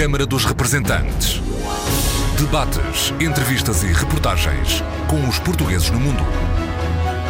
Câmara dos Representantes. Debates, entrevistas e reportagens com os portugueses no mundo.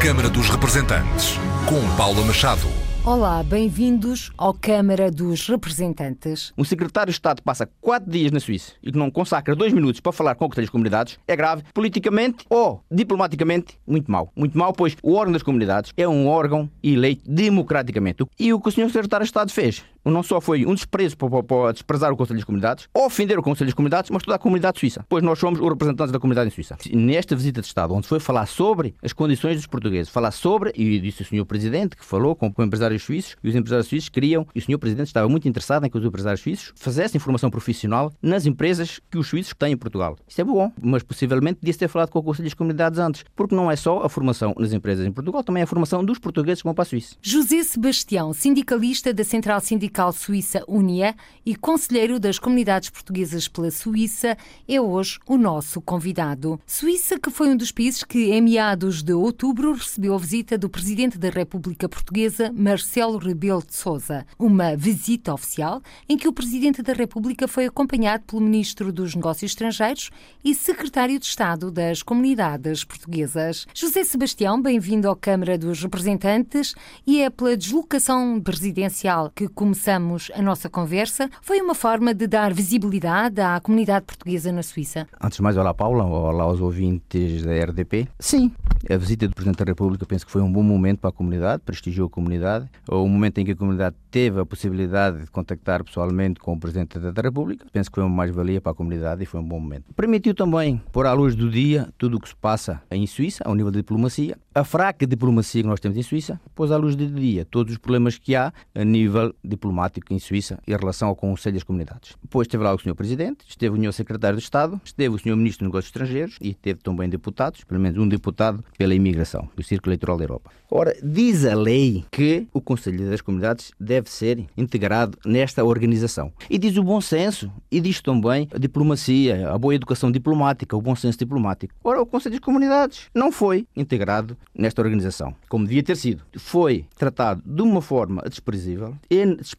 Câmara dos Representantes, com Paula Machado. Olá, bem-vindos ao Câmara dos Representantes. Um secretário de Estado passa quatro dias na Suíça e que não consacra dois minutos para falar com o das Comunidades é grave, politicamente ou diplomaticamente, muito mau. Muito mau, pois o órgão das comunidades é um órgão eleito democraticamente. E o que o senhor secretário de Estado fez não só foi um desprezo para, para desprezar o Conselho das Comunidades, ofender o Conselho das Comunidades, mas toda a comunidade suíça, pois nós somos os representantes da comunidade em Suíça. Nesta visita de Estado, onde foi falar sobre as condições dos portugueses, falar sobre, e disse o senhor Presidente, que falou com, com empresários suíços, e os empresários suíços queriam, e o senhor Presidente estava muito interessado em que os empresários suíços fizessem formação profissional nas empresas que os suíços têm em Portugal. Isso é bom, mas possivelmente devia ter falado com o Conselho das Comunidades antes, porque não é só a formação nas empresas em Portugal, também é a formação dos portugueses que vão para a Suíça. José Sebastião, sindicalista da Central Sindical Suíça Unia e conselheiro das comunidades portuguesas pela Suíça, é hoje o nosso convidado. Suíça, que foi um dos países que, em meados de outubro, recebeu a visita do Presidente da República Portuguesa, Marcelo Rebelo de Sousa. Uma visita oficial em que o Presidente da República foi acompanhado pelo Ministro dos Negócios Estrangeiros e Secretário de Estado das Comunidades Portuguesas. José Sebastião, bem-vindo à Câmara dos Representantes e é pela deslocação presidencial que começamos a nossa nossa conversa foi uma forma de dar visibilidade à comunidade portuguesa na Suíça. Antes de mais, olá Paula, olá aos ouvintes da RDP. Sim, a visita do Presidente da República penso que foi um bom momento para a comunidade, prestigiou a comunidade. O momento em que a comunidade teve a possibilidade de contactar pessoalmente com o Presidente da República, penso que foi uma mais-valia para a comunidade e foi um bom momento. Permitiu também pôr à luz do dia tudo o que se passa em Suíça, ao nível de diplomacia. A fraca diplomacia que nós temos em Suíça pôs à luz do dia todos os problemas que há a nível diplomático em Suíça Suíça em relação ao Conselho das Comunidades. Depois esteve lá o Sr. Presidente, esteve o Sr. Secretário de Estado, esteve o Sr. Ministro dos Negócios Estrangeiros e teve também deputados, pelo menos um deputado pela imigração, do Círculo Eleitoral da Europa. Ora, diz a lei que o Conselho das Comunidades deve ser integrado nesta organização. E diz o bom senso, e diz também a diplomacia, a boa educação diplomática, o bom senso diplomático. Ora, o Conselho das Comunidades não foi integrado nesta organização, como devia ter sido. Foi tratado de uma forma desprezível,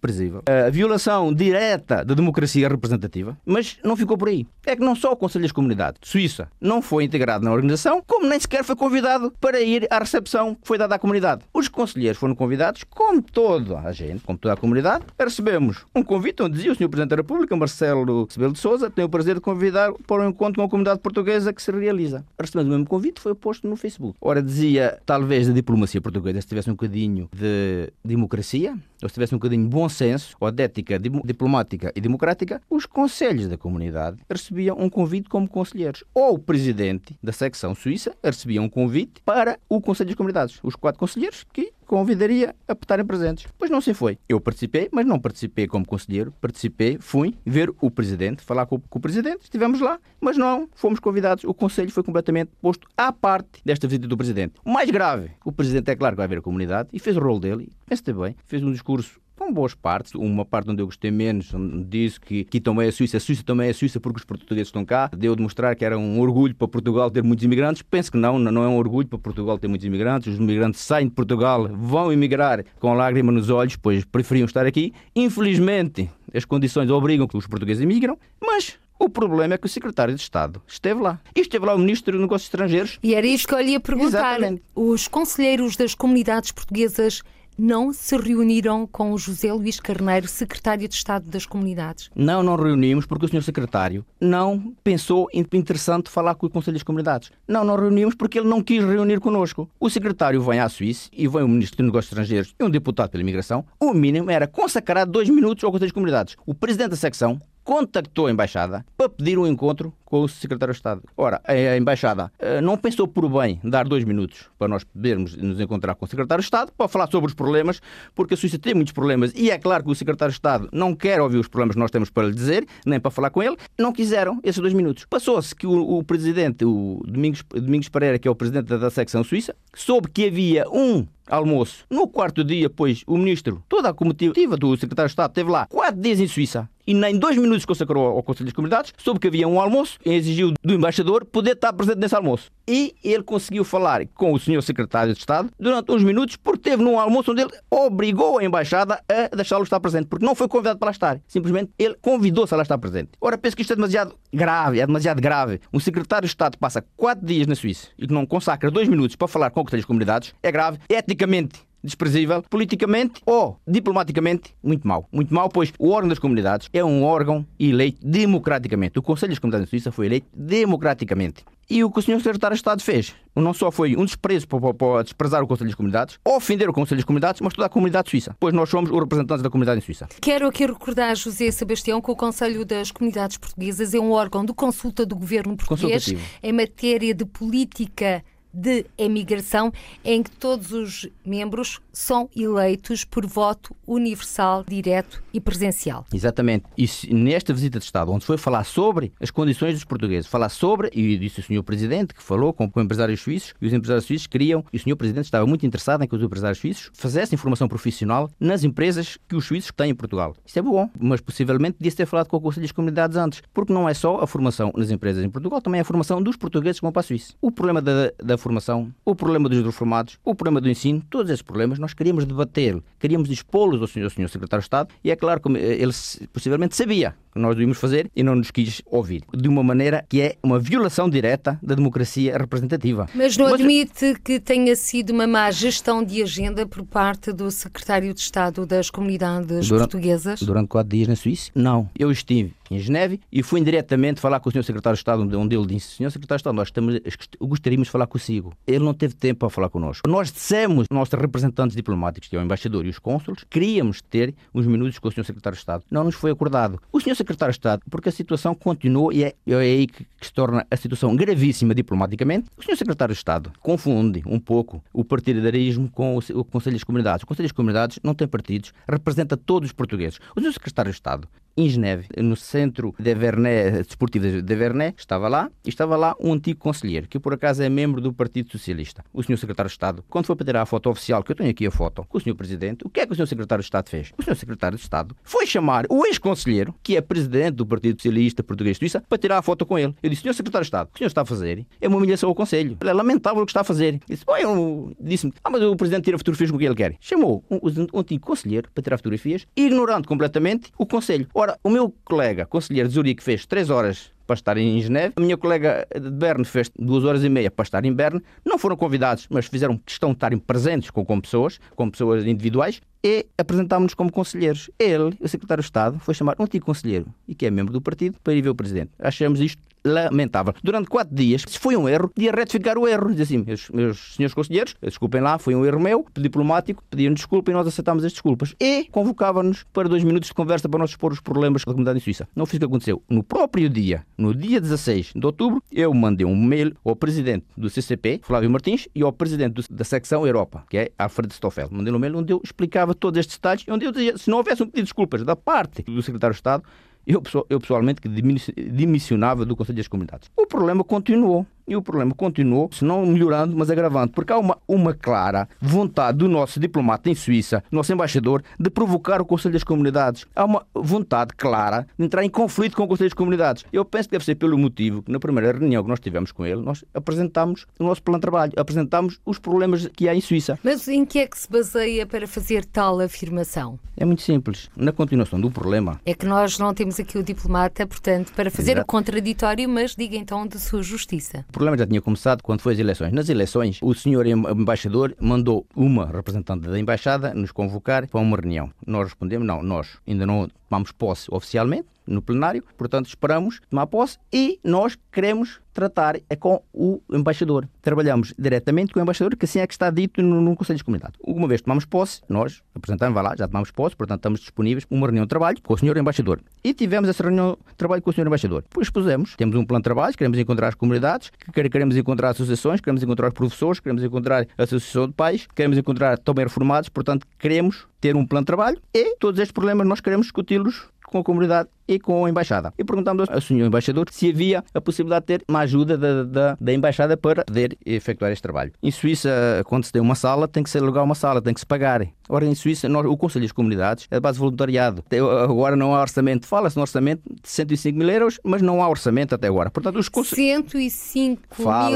desprezível. A violação direta da democracia representativa, mas não ficou por aí. É que não só o Conselho das Comunidades Suíça não foi integrado na organização, como nem sequer foi convidado para ir à recepção que foi dada à comunidade. Os conselheiros foram convidados, como toda a gente, como toda a comunidade, recebemos um convite onde dizia o Sr. Presidente da República, Marcelo Rebelo de Sousa, tem o prazer de convidar para um encontro com a comunidade portuguesa que se realiza. Recebemos o mesmo convite, foi posto no Facebook. Ora, dizia, talvez a diplomacia portuguesa se tivesse um bocadinho de democracia, ou se tivesse um bocadinho de bom senso, ou de ética diplomática e democrática, os conselhos da comunidade recebiam um convite como conselheiros. Ou o presidente da secção suíça recebia um convite para o Conselho das Comunidades. Os quatro conselheiros que convidaria a estarem presentes. Pois não se foi. Eu participei, mas não participei como conselheiro. Participei, fui ver o presidente, falar com, com o presidente. Estivemos lá, mas não fomos convidados. O conselho foi completamente posto à parte desta visita do presidente. O mais grave, o presidente é claro que vai ver a comunidade e fez o rol dele. Pense bem, fez um discurso com boas partes. Uma parte onde eu gostei menos, onde disse que aqui também é Suíça, a Suíça também é Suíça porque os portugueses estão cá. Deu de mostrar que era um orgulho para Portugal ter muitos imigrantes. Penso que não, não é um orgulho para Portugal ter muitos imigrantes. Os imigrantes saem de Portugal, vão emigrar com lágrima nos olhos, pois preferiam estar aqui. Infelizmente, as condições obrigam que os portugueses imigram, mas o problema é que o secretário de Estado esteve lá. E esteve lá o ministro dos Negócios Estrangeiros. E era isso que eu lhe ia perguntar. Exatamente. Os conselheiros das comunidades portuguesas não se reuniram com o José Luís Carneiro, secretário de Estado das Comunidades? Não, não reunimos porque o senhor secretário não pensou interessante falar com o Conselho das Comunidades. Não, não reunimos porque ele não quis reunir connosco. O secretário vem à Suíça e vem o ministro dos Negócios Estrangeiros e um deputado pela imigração. O mínimo era consacrar dois minutos ao Conselho das Comunidades. O presidente da secção contactou a Embaixada para pedir um encontro com o Secretário de Estado. Ora, a Embaixada eh, não pensou por bem dar dois minutos para nós podermos nos encontrar com o Secretário de Estado para falar sobre os problemas, porque a Suíça tem muitos problemas e é claro que o Secretário de Estado não quer ouvir os problemas que nós temos para lhe dizer, nem para falar com ele. Não quiseram esses dois minutos. Passou-se que o, o, Presidente, o Domingos, Domingos Pereira, que é o Presidente da, da secção suíça, soube que havia um almoço. No quarto dia, pois, o ministro, toda a comitiva do secretário de Estado, esteve lá quatro dias em Suíça e nem dois minutos consagrou ao Conselho das Comunidades, soube que havia um almoço exigiu do embaixador poder estar presente nesse almoço. E ele conseguiu falar com o senhor secretário de Estado durante uns minutos, porque teve num almoço onde ele obrigou a embaixada a deixá-lo estar presente, porque não foi convidado para lá estar. Simplesmente ele convidou-se a lá estar presente. Ora, penso que isto é demasiado grave, é demasiado grave. Um secretário de Estado passa quatro dias na Suíça e que não consacra dois minutos para falar com o Conselho das Comunidades, é grave, eticamente desprezível, politicamente ou diplomaticamente muito mau. Muito mau, pois o órgão das comunidades é um órgão eleito democraticamente. O Conselho das Comunidades da Suíça foi eleito democraticamente. E o que o Sr. Secretário de Estado fez não só foi um desprezo para, para desprezar o Conselho das Comunidades, ofender o Conselho das Comunidades, mas toda a comunidade suíça, pois nós somos os representantes da comunidade em Suíça. Quero aqui recordar, José Sebastião, que o Conselho das Comunidades Portuguesas é um órgão de consulta do governo português em matéria de política de emigração, em que todos os membros são eleitos por voto universal, direto e presencial. Exatamente. E nesta visita de Estado, onde foi falar sobre as condições dos portugueses, falar sobre, e disse o Sr. Presidente, que falou com, com empresários suíços, e os empresários suíços queriam, e o Sr. Presidente estava muito interessado em que os empresários suíços fizessem formação profissional nas empresas que os suíços têm em Portugal. Isso é bom, mas possivelmente devia ter falado com o Conselho das Comunidades antes, porque não é só a formação nas empresas em Portugal, também é a formação dos portugueses que vão para a Suíça. O problema da, da formação, o problema dos reformados, o problema do ensino, todos esses problemas nós queríamos debater, queríamos expô-los ao senhor, ao senhor Secretário de Estado e é claro que ele possivelmente sabia que nós devíamos fazer e não nos quis ouvir. De uma maneira que é uma violação direta da democracia representativa. Mas não Mas... admite que tenha sido uma má gestão de agenda por parte do Secretário de Estado das Comunidades durante, Portuguesas? Durante quatro dias na Suíça? Não. Eu estive em Geneve e fui diretamente falar com o Sr. Secretário de Estado, onde ele disse: Sr. Secretário de Estado, nós estamos, gostaríamos de falar consigo. Ele não teve tempo para falar connosco. Nós dissemos, nossos representantes diplomáticos, que é o embaixador e os cônsules, queríamos ter uns minutos com o Sr. Secretário de Estado. Não nos foi acordado. O Sr. Secretário de Estado, porque a situação continuou e é, é aí que, que se torna a situação gravíssima diplomaticamente. O Sr. Secretário de Estado confunde um pouco o partidarismo com o, o Conselho das Comunidades. O Conselho das Comunidades não tem partidos, representa todos os portugueses. O Sr. Secretário de Estado em Geneve, no centro de Vernet, desportivo de Vernet, estava lá, e estava lá um antigo conselheiro, que por acaso é membro do Partido Socialista, o senhor secretário de Estado. Quando foi para tirar a foto oficial, que eu tenho aqui a foto, com o senhor presidente, o que é que o senhor secretário de Estado fez? O senhor secretário de Estado foi chamar o ex-conselheiro, que é presidente do Partido Socialista Português Suíça, para tirar a foto com ele. Eu disse, senhor secretário de Estado, o que o senhor está a fazer é uma humilhação ao Conselho. É lamentável o que está a fazer. Disse, bom, eu disse-me, ah, mas o presidente tira fotografias com o que ele quer. Chamou um, um antigo conselheiro para tirar fotografias, ignorando completamente o Conselho. Ora, o meu colega conselheiro de Zurique fez 3 horas para estar em Geneve. A minha colega de Berne fez duas horas e meia para estar em Berne. Não foram convidados, mas fizeram questão de estarem presentes com, com pessoas, com pessoas individuais, e apresentámos-nos como conselheiros. Ele, o secretário de Estado, foi chamar um antigo conselheiro e que é membro do partido para ir ver o presidente. Achamos isto lamentável. Durante quatro dias, se foi um erro, podia retificar o erro. Diz assim, meus, meus senhores conselheiros, desculpem lá, foi um erro meu, diplomático, pediram desculpa e nós aceitámos as desculpas. E convocava-nos para dois minutos de conversa para nós expor os problemas da comunidade em Suíça. Não fiz o que aconteceu. No próprio dia, no dia 16 de outubro, eu mandei um mail ao presidente do CCP, Flávio Martins, e ao presidente do, da secção Europa, que é Alfredo Stoffel. Mandei um mail onde eu explicava todos estes detalhes onde eu dizia, se não houvesse um pedido de desculpas da parte do secretário de Estado, eu, eu pessoalmente que dimissionava do Conselho das Comunidades. O problema continuou. E o problema continuou, se não melhorando, mas agravando, porque há uma, uma clara vontade do nosso diplomata em Suíça, nosso embaixador, de provocar o Conselho das Comunidades. Há uma vontade clara de entrar em conflito com o Conselho das Comunidades. Eu penso que deve ser pelo motivo que, na primeira reunião que nós tivemos com ele, nós apresentámos o nosso plano de trabalho, apresentámos os problemas que há em Suíça. Mas em que é que se baseia para fazer tal afirmação? É muito simples. Na continuação do problema. É que nós não temos aqui o diplomata, portanto, para fazer Exato. o contraditório, mas diga então de sua justiça. Problema já tinha começado quando foi as eleições. Nas eleições, o senhor embaixador mandou uma representante da embaixada nos convocar para uma reunião. Nós respondemos, não, nós ainda não tomamos posse oficialmente, no plenário, portanto esperamos tomar posse e nós queremos tratar é com o embaixador. Trabalhamos diretamente com o embaixador, que assim é que está dito no, no Conselho de Comunidade. Uma vez tomamos posse, nós apresentamos, vai lá, já tomamos posse, portanto estamos disponíveis para uma reunião de trabalho com o senhor embaixador. E tivemos essa reunião de trabalho com o senhor embaixador. Depois expusemos, temos um plano de trabalho, queremos encontrar as comunidades, queremos encontrar associações, queremos encontrar os professores, queremos encontrar a associação de pais, queremos encontrar também reformados, portanto queremos ter um plano de trabalho e todos estes problemas nós queremos discuti-los com a comunidade e com a embaixada. E perguntámos ao senhor embaixador se havia a possibilidade de ter uma ajuda da, da, da, embaixada para poder efetuar este trabalho. Em Suíça, quando se tem uma sala, tem que se alugar uma sala, tem que se pagar. Ora, em Suíça, nós, o Conselho das Comunidades é de base voluntariado. Agora não há orçamento. Fala-se no orçamento de 105 mil euros, mas não há orçamento até agora. Portanto, os conselhos... 105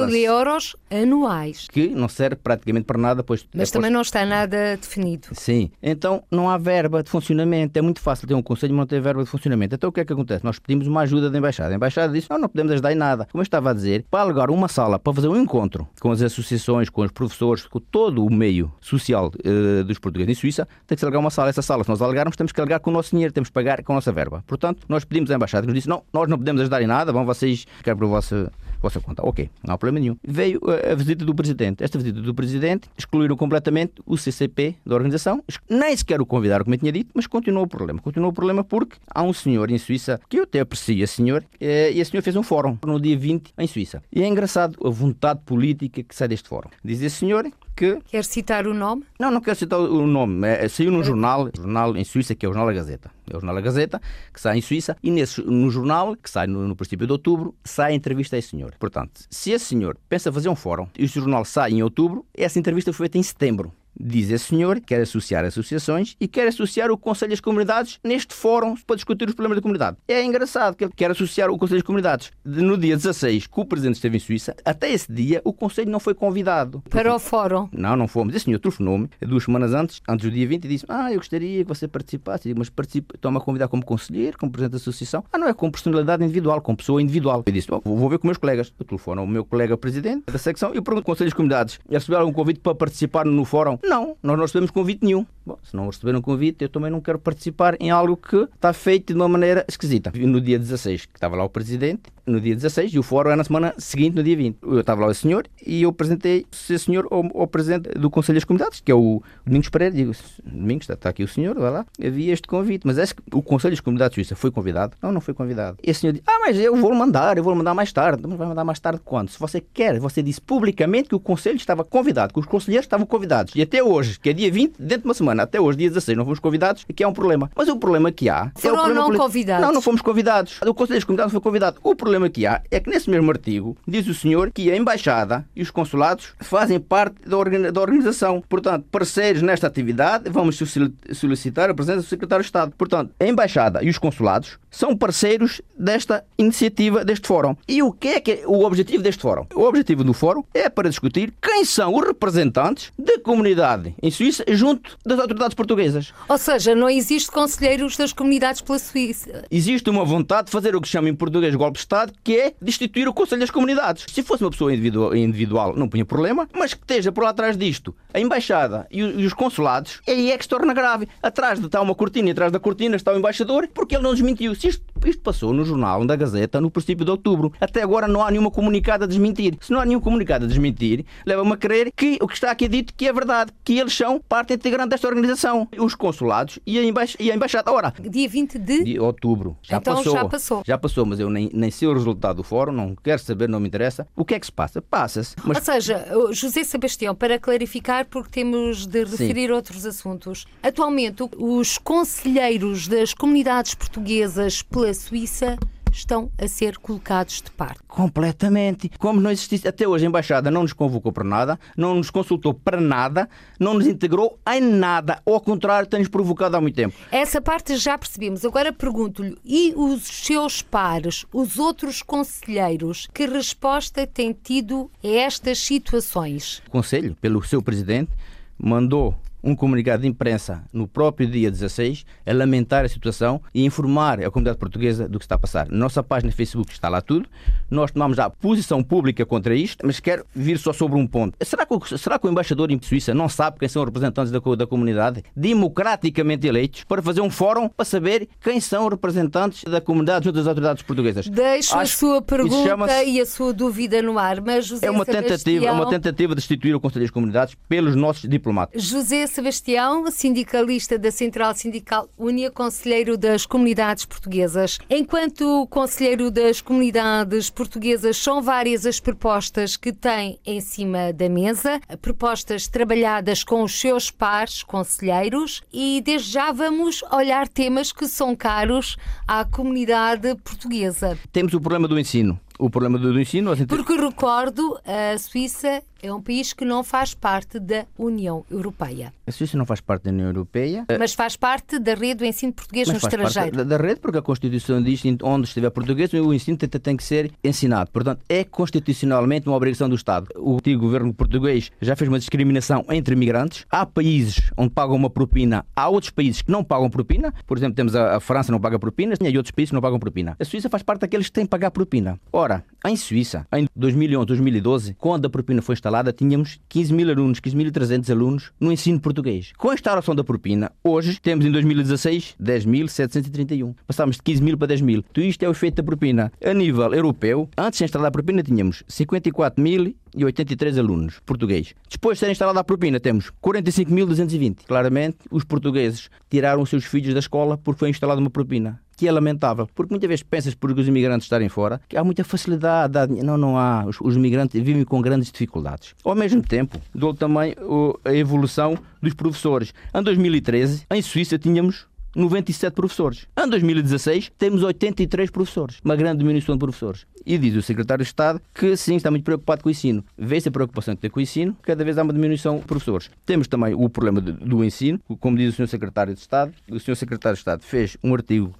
mil euros anuais. Que não serve praticamente para nada. Pois mas também não está nada definido. Sim. Então, não há verba de funcionamento. É muito fácil ter um conselho e não ter verba de funcionamento. Então, o que é que acontece? Nós pedimos uma ajuda da Embaixada. A Embaixada disse: não, não podemos ajudar em nada. Como eu estava a dizer, para alugar uma sala para fazer um encontro com as associações, com os professores, com todo o meio social uh, dos portugueses em Suíça, tem que se alugar uma sala. Essa sala, se nós alugarmos, temos que alugar com o nosso dinheiro, temos que pagar com a nossa verba. Portanto, nós pedimos à Embaixada que nos disse: não, nós não podemos ajudar em nada, vão vocês ficar por vossa vossa conta. Ok, não há problema nenhum. Veio a visita do Presidente. Esta visita do Presidente excluíram completamente o CCP da organização. Nem sequer o convidaram, como eu tinha dito, mas continuou o problema. Continuou o problema porque há um senhor em Suíça, que eu até aprecio esse senhor, eh, e esse senhor fez um fórum no dia 20 em Suíça. E é engraçado a vontade política que sai deste fórum. Diz esse senhor que. Quer citar o nome? Não, não quero citar o nome. É, saiu num jornal, jornal em Suíça, que é o Jornal da Gazeta. É o Jornal da Gazeta, que sai em Suíça, e nesse, no jornal, que sai no, no princípio de outubro, sai a entrevista a esse senhor. Portanto, se esse senhor pensa fazer um fórum e o jornal sai em outubro, essa entrevista foi feita em setembro. Diz esse senhor que quer associar associações e quer associar o Conselho das Comunidades neste fórum para discutir os problemas da comunidade. É engraçado que ele quer associar o Conselho das Comunidades. No dia 16, que o Presidente esteve em Suíça, até esse dia o Conselho não foi convidado. Para o fórum? Não, não fomos. Esse senhor telefonou-me duas semanas antes, antes do dia 20, e disse: Ah, eu gostaria que você participasse. Eu digo, mas participe, toma a convidar como conselheiro, como Presidente da Associação. Ah, não é com personalidade individual, com pessoa individual. Eu disse: Vou ver com meus colegas. Eu telefono ao meu colega Presidente da secção e pergunto: Conselho das Comunidades, receberam algum convite para participar no fórum? Não, nós não recebemos convite nenhum. Bom, se não receberam convite, eu também não quero participar em algo que está feito de uma maneira esquisita. No dia 16, que estava lá o Presidente, no dia 16, e o fórum era na semana seguinte, no dia 20. Eu estava lá o senhor e eu apresentei esse senhor ao, ao Presidente do Conselho das Comunidades, que é o Domingos Pereira. Digo, Domingos, está, está aqui o senhor, vai lá. Havia este convite, mas é que o Conselho das Comunidades Suíça foi convidado? Não, não foi convidado. E o senhor disse, ah, mas eu vou mandar, eu vou mandar mais tarde. Mas vai mandar mais tarde quando? Se você quer, você disse publicamente que o Conselho estava convidado, que os conselheiros estavam convidados. E até hoje, que é dia 20, dentro de uma semana, até hoje, dia 16, não fomos convidados, que é um problema. Mas o problema que há... Foram é problema não convidados? Não, não fomos convidados. O Conselho das Comunidades não foi convidado. O problema que há é que nesse mesmo artigo diz o senhor que a Embaixada e os consulados fazem parte da, organização. Portanto, parceiros nesta atividade, vamos solicitar a presença do Secretário de Estado. Portanto, a Embaixada e os consulados são parceiros desta iniciativa, deste fórum. E o que é que é o objetivo deste fórum? O objetivo do fórum é para discutir quem são os representantes da comunidade em Suíça junto das autoridades portuguesas. Ou seja, não existe conselheiros das comunidades pela Suíça. Existe uma vontade de fazer o que chama em português golpe de Estado, que é destituir o Conselho das Comunidades. Se fosse uma pessoa individual, não punha problema, mas que esteja por lá atrás disto, a embaixada e os consulados, aí é que se torna grave. Atrás está uma cortina e atrás da cortina está o embaixador, porque ele não desmentiu. Se isto, isto passou no jornal, da Gazeta, no princípio de outubro. Até agora não há nenhuma comunicada a desmentir. Se não há nenhum comunicado a desmentir, leva-me a crer que o que está aqui dito que é verdade, que eles são parte integrante desta organização. Os consulados e a, embaix e a embaixada. Ora, dia 20 de, de outubro. Já então passou. já passou. Já passou, mas eu nem, nem sei o resultado do fórum, não quero saber, não me interessa. O que é que se passa? Passa-se. Mas... Ou seja, José Sebastião, para clarificar, porque temos de referir Sim. outros assuntos. Atualmente, os conselheiros das comunidades portuguesas pela Suíça estão a ser colocados de parte. Completamente. Como não existisse, até hoje a Embaixada não nos convocou para nada, não nos consultou para nada, não nos integrou em nada. Ou ao contrário, tem-nos provocado há muito tempo. Essa parte já percebemos. Agora pergunto-lhe, e os seus pares, os outros conselheiros, que resposta têm tido a estas situações? O Conselho, pelo seu presidente, mandou um comunicado de imprensa no próprio dia 16 a lamentar a situação e informar a comunidade portuguesa do que está a passar. Na nossa página no Facebook está lá tudo. Nós tomamos a posição pública contra isto, mas quero vir só sobre um ponto. Será que, o, será que o embaixador em Suíça não sabe quem são os representantes da, da comunidade democraticamente eleitos para fazer um fórum para saber quem são os representantes da comunidade junto às autoridades portuguesas? Deixo Acho a sua pergunta e a sua dúvida no ar, mas José é uma tentativa, é uma tentativa de destituir o Conselho das Comunidades pelos nossos diplomatas. José Sebastião, sindicalista da Central Sindical Unia, conselheiro das comunidades portuguesas. Enquanto conselheiro das comunidades portuguesas, são várias as propostas que tem em cima da mesa, propostas trabalhadas com os seus pares conselheiros e desde já vamos olhar temas que são caros à comunidade portuguesa. Temos o problema do ensino. O problema do ensino. Porque recordo, a Suíça é um país que não faz parte da União Europeia. A Suíça não faz parte da União Europeia. Mas faz parte da rede do ensino português Mas no estrangeiro. Da, da rede, porque a Constituição diz que onde estiver português, o ensino tem, tem, que ser ensinado. Portanto, é constitucionalmente uma obrigação do Estado. O antigo governo português já fez uma discriminação entre imigrantes. Há países onde pagam uma propina, há outros países que não pagam propina. Por exemplo, temos a, a França não paga propina e outros países que não pagam propina. A Suíça faz parte daqueles que têm que pagar propina. Ora, em Suíça, em 2011, 2012, quando a propina foi instalada, tínhamos 15 mil alunos, 15.300 alunos no ensino português. Com a instalação da propina, hoje temos em 2016 10.731. Passámos de 15 mil para 10 mil. Tudo isto é o efeito da propina. A nível europeu, antes de instalar a propina, tínhamos 54 mil e 83 alunos portugueses. Depois de ser instalada a propina, temos 45.220. Claramente, os portugueses tiraram os seus filhos da escola porque foi instalada uma propina que é lamentável, porque muitas vezes pensas por os imigrantes estarem fora, que há muita facilidade, não, não há, os, os imigrantes vivem com grandes dificuldades. Ao mesmo tempo, dou também a evolução dos professores. Em 2013, em Suíça, tínhamos 97 professores. Em 2016 temos 83 professores, uma grande diminuição de professores. E diz o secretário de Estado que sim, está muito preocupado com o ensino. Vê-se a preocupação que tem com o ensino, cada vez há uma diminuição de professores. Temos também o problema do ensino, como diz o Sr. Secretário de Estado. O Sr. Secretário de Estado fez um artigo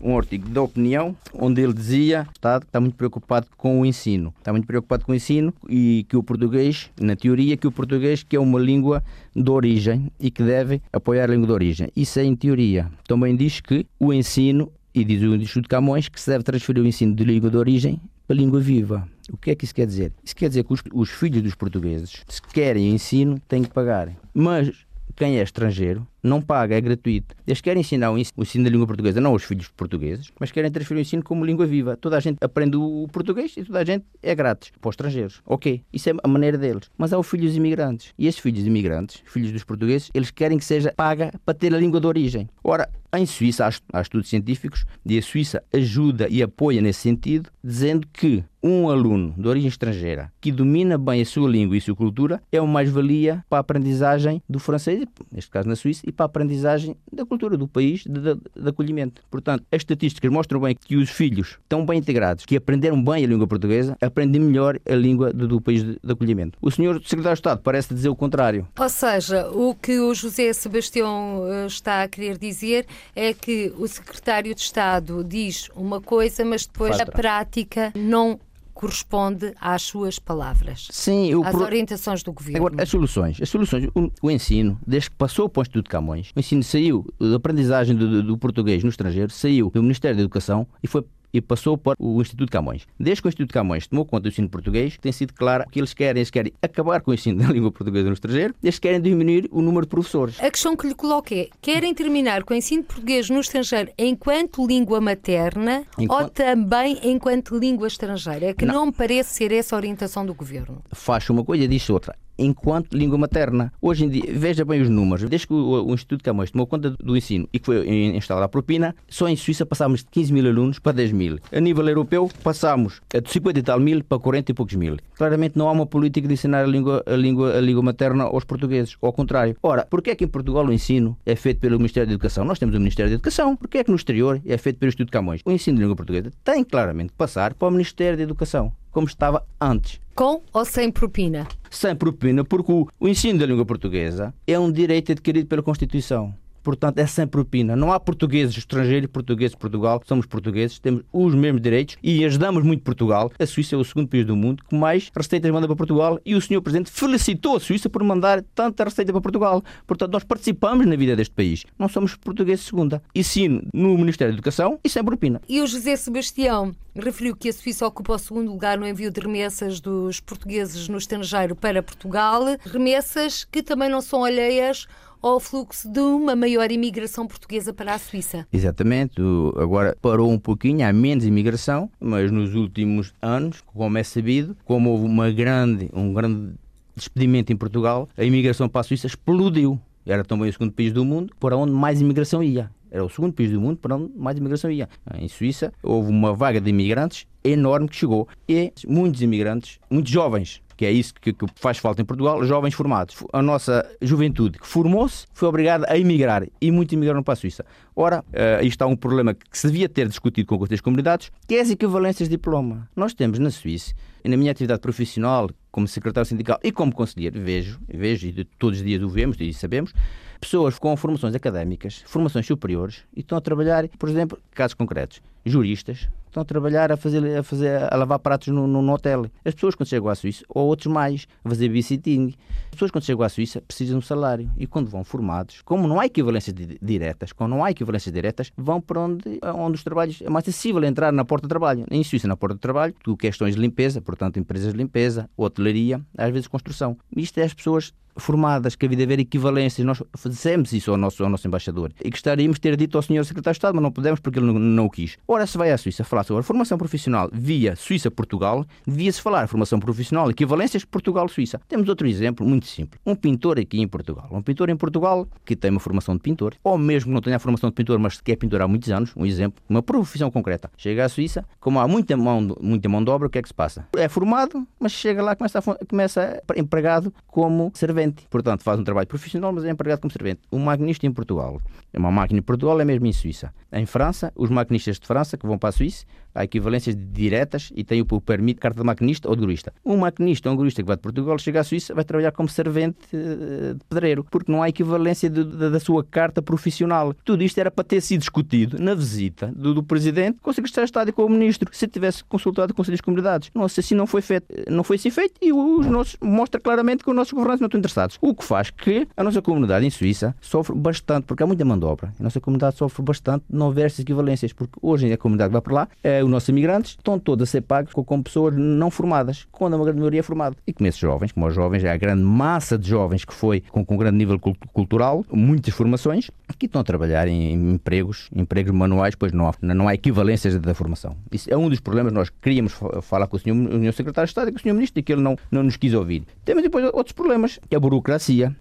um artigo da opinião onde ele dizia que o Estado está muito preocupado com o ensino. Está muito preocupado com o ensino e que o português, na teoria, que o português que é uma língua de origem e que deve apoiar a língua de origem. Isso é em teoria. Também diz que o ensino, e diz o Instituto Camões, que se deve transferir o ensino de língua de origem para a língua viva. O que é que isso quer dizer? Isso quer dizer que os, os filhos dos portugueses, se querem ensino, têm que pagar. Mas quem é estrangeiro não paga, é gratuito. Eles querem ensinar o ensino da língua portuguesa, não aos filhos portugueses, mas querem transferir o ensino como língua viva. Toda a gente aprende o português e toda a gente é grátis para os estrangeiros. Ok, isso é a maneira deles. Mas há os filhos imigrantes. E esses filhos imigrantes, filhos dos portugueses, eles querem que seja paga para ter a língua de origem. Ora, em Suíça há estudos científicos e a Suíça ajuda e apoia nesse sentido, dizendo que um aluno de origem estrangeira que domina bem a sua língua e a sua cultura é uma mais-valia para a aprendizagem do francês, neste caso na Suíça, e para a aprendizagem da cultura do país, de, de, de, acolhimento. Portanto, as estatísticas mostram bem que os filhos estão bem integrados, que aprenderam bem a língua portuguesa, aprendem melhor a língua do, do país de, de, acolhimento. O senhor secretário de Estado parece dizer o contrário. Ou seja, o que o José Sebastião eh, está a querer dizer é que o secretário de Estado diz uma coisa, mas depois a prática não corresponde às suas palavras. Sim, às pro... orientações do governo. Agora, as soluções. As soluções. O, o, ensino, desde que passou para o Instituto de Camões, o ensino saiu da aprendizagem do, do, do português no estrangeiro, saiu do Ministério da Educação e foi e passou para o Instituto Camões. Desde que o Instituto Camões tomou conta do ensino português, tem sido claro que eles querem, eles querem acabar com o ensino da língua portuguesa no estrangeiro, eles querem diminuir o número de professores. A questão que lhe coloco é, querem terminar com o ensino português no estrangeiro enquanto língua materna enquanto... ou também enquanto língua estrangeira? É que não. não parece ser essa a orientação do Governo. Faz uma coisa e diz outra enquanto língua materna. Hoje em dia, veja bem os números. Desde que o, o Instituto Camões tomou conta do ensino e que foi instalada a propina, só em Suíça passámos de 15 mil alunos para 10 mil. A nível europeu, passámos de 50 e tal mil para 40 e poucos mil. Claramente não há uma política de ensinar a língua, a língua, a língua materna aos portugueses, ao contrário. Ora, porquê é que em Portugal o ensino é feito pelo Ministério da Educação? Nós temos o Ministério da Educação. Porquê é que no exterior é feito pelo Instituto Camões? O ensino de língua portuguesa tem claramente que passar para o Ministério da Educação como estava antes. Com ou sem propina? Sem propina, porque o, o ensino da língua portuguesa é um direito adquirido pela Constituição portanto é sem propina. Não há portugueses estrangeiros, portugueses de Portugal, somos portugueses, temos os mesmos direitos e ajudamos muito Portugal. A Suíça é o segundo país do mundo que mais receitas manda para Portugal e o senhor Presidente felicitou a Suíça por mandar tanta receita para Portugal. Portanto, nós participamos na vida deste país. Não somos portugueses segunda. Ensino no Ministério da Educação e sem propina. E o José Sebastião referiu que a Suíça ocupa o segundo lugar no envio de remessas dos portugueses no estrangeiro para Portugal, remessas que também não são alheias ao fluxo de uma maior imigração portuguesa para a Suíça. Exatamente. Agora parou um pouquinho, há menos imigração, mas nos últimos anos, como é sabido, como houve uma grande, um grande despedimento em Portugal, a imigração para a Suíça explodiu Era também o segundo país do mundo para onde mais imigração ia. Era o segundo país do mundo para onde mais imigração ia. Em Suíça houve uma vaga de imigrantes enorme que chegou e muitos imigrantes, muitos jovens, que é isso que, que, faz falta em Portugal, jovens formados. A nossa juventude que formou-se foi obrigada a emigrar e muitos emigraram para a Suíça. Ora, uh, aí está um problema que se devia ter discutido com as comunidades, que é as equivalências de diploma. Nós temos na Suíça, e na minha atividade profissional, como secretário sindical e como conselheiro, vejo, vejo e todos os dias o vemos e sabemos, pessoas com formações académicas, formações superiores, e estão a trabalhar, por exemplo, casos concretos, juristas, estão a trabalhar a fazer a, fazer, a lavar pratos no, hotel. As pessoas quando chegam à Suíça, ou outros mais, a fazer babysitting, as pessoas quando chegam à Suíça precisam de um salário. E quando vão formados, como não há equivalências diretas, como não há equivalências diretas, vão para onde, onde os trabalhos é mais acessível entrar na porta de trabalho. Em Suíça, na porta de trabalho, tu questões de limpeza, portanto, empresas de limpeza, hotelaria, às vezes construção. Isto é as pessoas formadas, que havia de haver equivalências. Nós fizemos isso ao nosso, ao nosso embaixador. E gostaríamos de ter dito ao senhor secretário de Estado, mas não podemos porque ele não, não o quis. Ora, se vai à Suíça falar sobre formação profissional via Suíça-Portugal, devia-se falar formação profissional, equivalências Portugal-Suíça. Temos outro exemplo muito simples. Um pintor aqui em Portugal. Um pintor em Portugal que tem uma formação de pintor, ou mesmo que não tenha a formação de pintor, mas que é pintor há muitos anos, um exemplo, uma profissão concreta. Chega à Suíça, como há muita mão, muita mão de obra, o que é que se passa? É formado, mas chega lá começa, a, começa empregado como servente. Portanto, faz um trabalho profissional, mas é empregado como servente. Um maquinista em Portugal. É uma máquina em Portugal, é mesmo em Suíça. Em França, os maquinistas de França que vão para a Suíça há equivalências diretas e tem o permite carta de maquinista ou de gurista. Um maquinista ou um gurista que vai de Portugal chega à Suíça vai trabalhar como servente eh, de pedreiro, porque não há equivalência de, de, da sua carta profissional. Tudo isto era para ter sido discutido na visita do, do Presidente com o Secretário de Estado e com o Ministro, se tivesse consultado o Conselho das Comunidades. Sei se não foi feito, não foi assim feito e os nossos, mostra claramente que os nossos governantes não estão interessados. O que faz que a nossa comunidade em Suíça sofre bastante, porque há muita mão de obra. A nossa comunidade sofre bastante de não haver essas equivalências, porque hoje a comunidade vai para lá, é, os nossos imigrantes estão todos a ser pagos com pessoas não formadas, quando a grande maioria é formada. E como esses jovens, como os jovens, é a grande massa de jovens que foi com, com grande nível cultural, muitas formações, que estão a trabalhar em empregos, empregos manuais, pois não há, não há equivalências da formação. Isso é um dos problemas. Nós queríamos falar com o senhor, o senhor secretário de Estado e com o senhor ministro, e que ele não, não nos quis ouvir. Temos depois outros problemas, que é a burocracia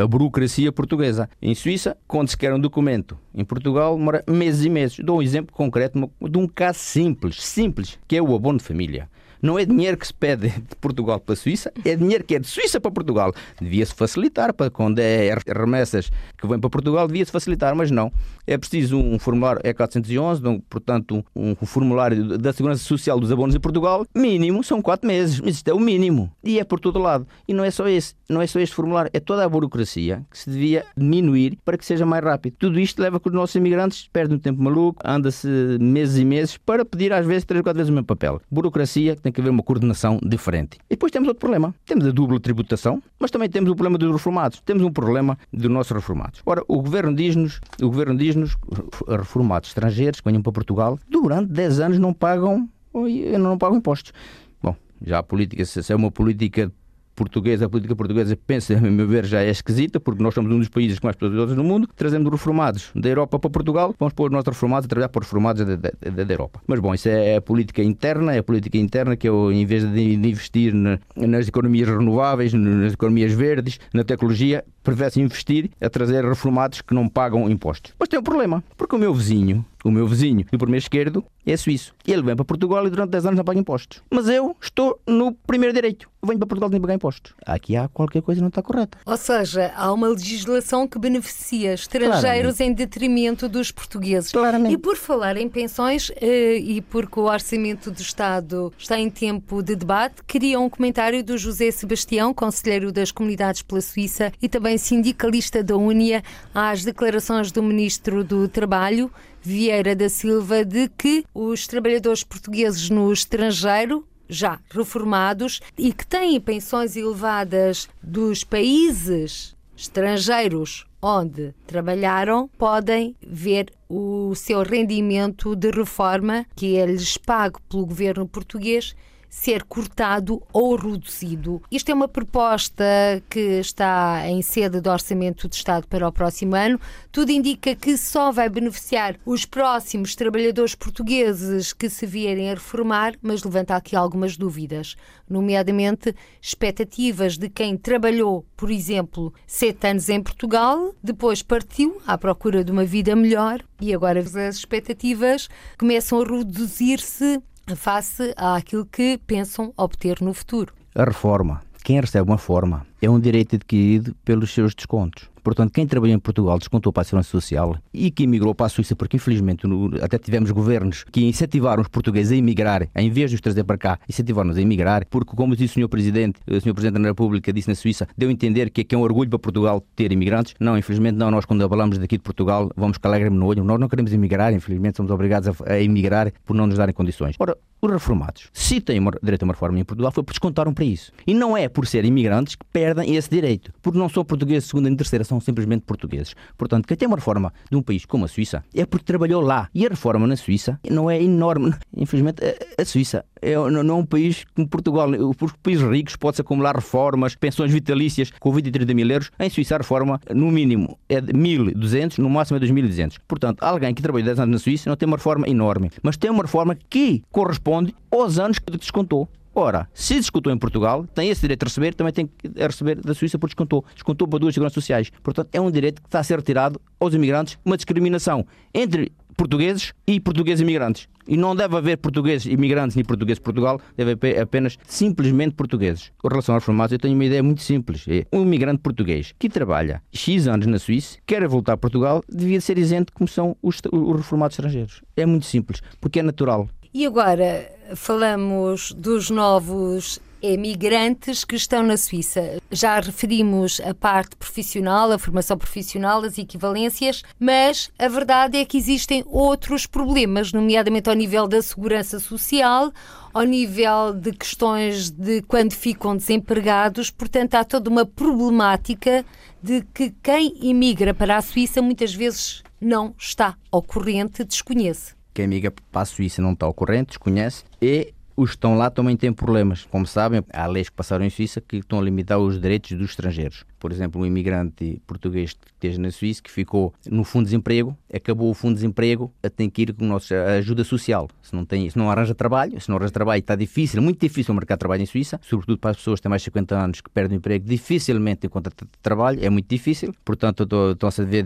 a burocracia portuguesa. Em Suíça, quando se quer um documento, em Portugal demora meses e meses. Dou um exemplo concreto de um caso simples, simples, que é o abono de família. Não é dinheiro que se pede de Portugal para a Suíça, é dinheiro que é de Suíça para Portugal. Devia-se facilitar, para quando é remessas que vêm para Portugal, devia-se facilitar, mas não. É preciso um formulário E411, portanto, um, um formulário da Segurança Social dos abonos em Portugal, mínimo são quatro meses, mas isto é o mínimo. E é por todo lado. E não é só esse, não é só este formulário, é toda a burocracia que se devia diminuir para que seja mais rápido. Tudo isto leva que os nossos imigrantes perdem um tempo maluco, anda-se meses e meses para pedir às vezes três ou quatro vezes o mesmo papel. Burocracia tem que haver uma coordenação diferente. E depois temos outro problema. Temos a dupla tributação, mas também temos o problema dos reformados. Temos um problema dos nossos reformados. Ora, o governo diz-nos, o governo diz-nos, reformados estrangeiros que venham para Portugal, durante 10 anos não pagam, não pagam impostos. Bom, já a política, se é uma política portuguesa, a política portuguesa, penso, a meu ver, já é esquisita, porque nós somos um dos países com mais produtores no mundo, trazemos reformados da Europa para Portugal, vamos pôr os nossos reformados a trabalhar para os reformados da, da, da, Europa. Mas bom, isso é a política interna, é a política interna que eu, em vez de investir na, nas economias renováveis, nas economias verdes, na tecnologia, prefere investir a trazer reformados que não pagam impostos. Mas tem um problema, porque o meu vizinho, o meu vizinho do primeiro esquerdo é suíço. Ele vem para Portugal e durante 10 anos não paga impostos. Mas eu estou no primeiro direito. Eu venho para Portugal sem pagar impostos. Aqui há qualquer coisa que não está correta. Ou seja, há uma legislação que beneficia estrangeiros Claramente. em detrimento dos portugueses. Claramente. E por falar em pensões, eh, e porque o Orçamento do Estado está em tempo de debate, queria um comentário do José Sebastião, conselheiro das comunidades pela Suíça e também sindicalista da Unia, às declarações do Ministro do Trabalho, Vieira da Silva de que os trabalhadores portugueses no estrangeiro já reformados e que têm pensões elevadas dos países estrangeiros onde trabalharam podem ver o seu rendimento de reforma que é lhes pago pelo governo português ser cortado ou reduzido. Isto é uma proposta que está em sede do Orçamento de Estado para o próximo ano. Tudo indica que só vai beneficiar os próximos trabalhadores portugueses que se vierem a reformar, mas levanta aqui algumas dúvidas, nomeadamente expectativas de quem trabalhou, por exemplo, sete anos em Portugal, depois partiu à procura de uma vida melhor e agora as expectativas começam a reduzir-se face àquilo que pensam obter no futuro. A reforma. Quem recebe uma forma é um direito adquirido pelos seus descontos. Portanto, quem trabalhou em Portugal descontou para a Segurança Social e que emigrou para a Suíça, porque infelizmente até tivemos governos que incentivaram os portugueses a emigrar, em vez de os trazer para cá, incentivaram-nos a emigrar, porque, como disse o Sr. Presidente, o Sr. Presidente da República disse na Suíça, deu a entender que é um orgulho para Portugal ter imigrantes. Não, infelizmente não. Nós, quando falamos daqui de Portugal, vamos com alegre no olho. Nós não queremos emigrar, infelizmente somos obrigados a, a emigrar por não nos darem condições. Ora, os reformados, se têm uma, direito a uma reforma em Portugal, foi porque descontaram para isso. E não é por serem imigrantes que perdem esse direito, porque não são portugueses segunda e terceira, são simplesmente portugueses. Portanto, quem tem uma reforma de um país como a Suíça é porque trabalhou lá. E a reforma na Suíça não é enorme. Infelizmente, a Suíça é, não é um país como Portugal. Os países ricos pode-se acumular reformas, pensões vitalícias com 20 e 30 mil euros. Em Suíça, a reforma, no mínimo, é de 1.200, no máximo é 2.200. Portanto, alguém que trabalhou 10 anos na Suíça não tem uma reforma enorme, mas tem uma reforma que corresponde aos anos que descontou. Ora, se descontou em Portugal, tem esse direito a receber, também tem que receber da Suíça por descontou. Descontou para duas seguranças sociais. Portanto, é um direito que está a ser retirado aos imigrantes, uma discriminação entre portugueses e portugueses imigrantes. E não deve haver portugueses imigrantes nem portugueses de Portugal, deve haver apenas simplesmente portugues. Com relação aos formatos, eu tenho uma ideia muito simples. É um imigrante português que trabalha X anos na Suíça, quer voltar a Portugal, devia ser isento como são os reformados estrangeiros. É muito simples, porque é natural. E agora falamos dos novos emigrantes que estão na Suíça. Já referimos a parte profissional, a formação profissional, as equivalências, mas a verdade é que existem outros problemas, nomeadamente ao nível da segurança social, ao nível de questões de quando ficam desempregados. Portanto, há toda uma problemática de que quem imigra para a Suíça muitas vezes não está ao corrente, desconhece que a amiga para a Suíça não está ao corrente, desconhece, e os que estão lá também têm problemas. Como sabem, há leis que passaram em Suíça que estão a limitar os direitos dos estrangeiros. Por exemplo, um imigrante português que esteja na Suíça, que ficou no fundo de desemprego, acabou o fundo de desemprego, tem que ir com a ajuda social. Se não, tem, se não arranja trabalho, se não arranja trabalho, está difícil, muito difícil o mercado de trabalho em Suíça, sobretudo para as pessoas que têm mais de 50 anos que perdem o emprego, dificilmente encontram trabalho, é muito difícil. Portanto, estão-se a ver,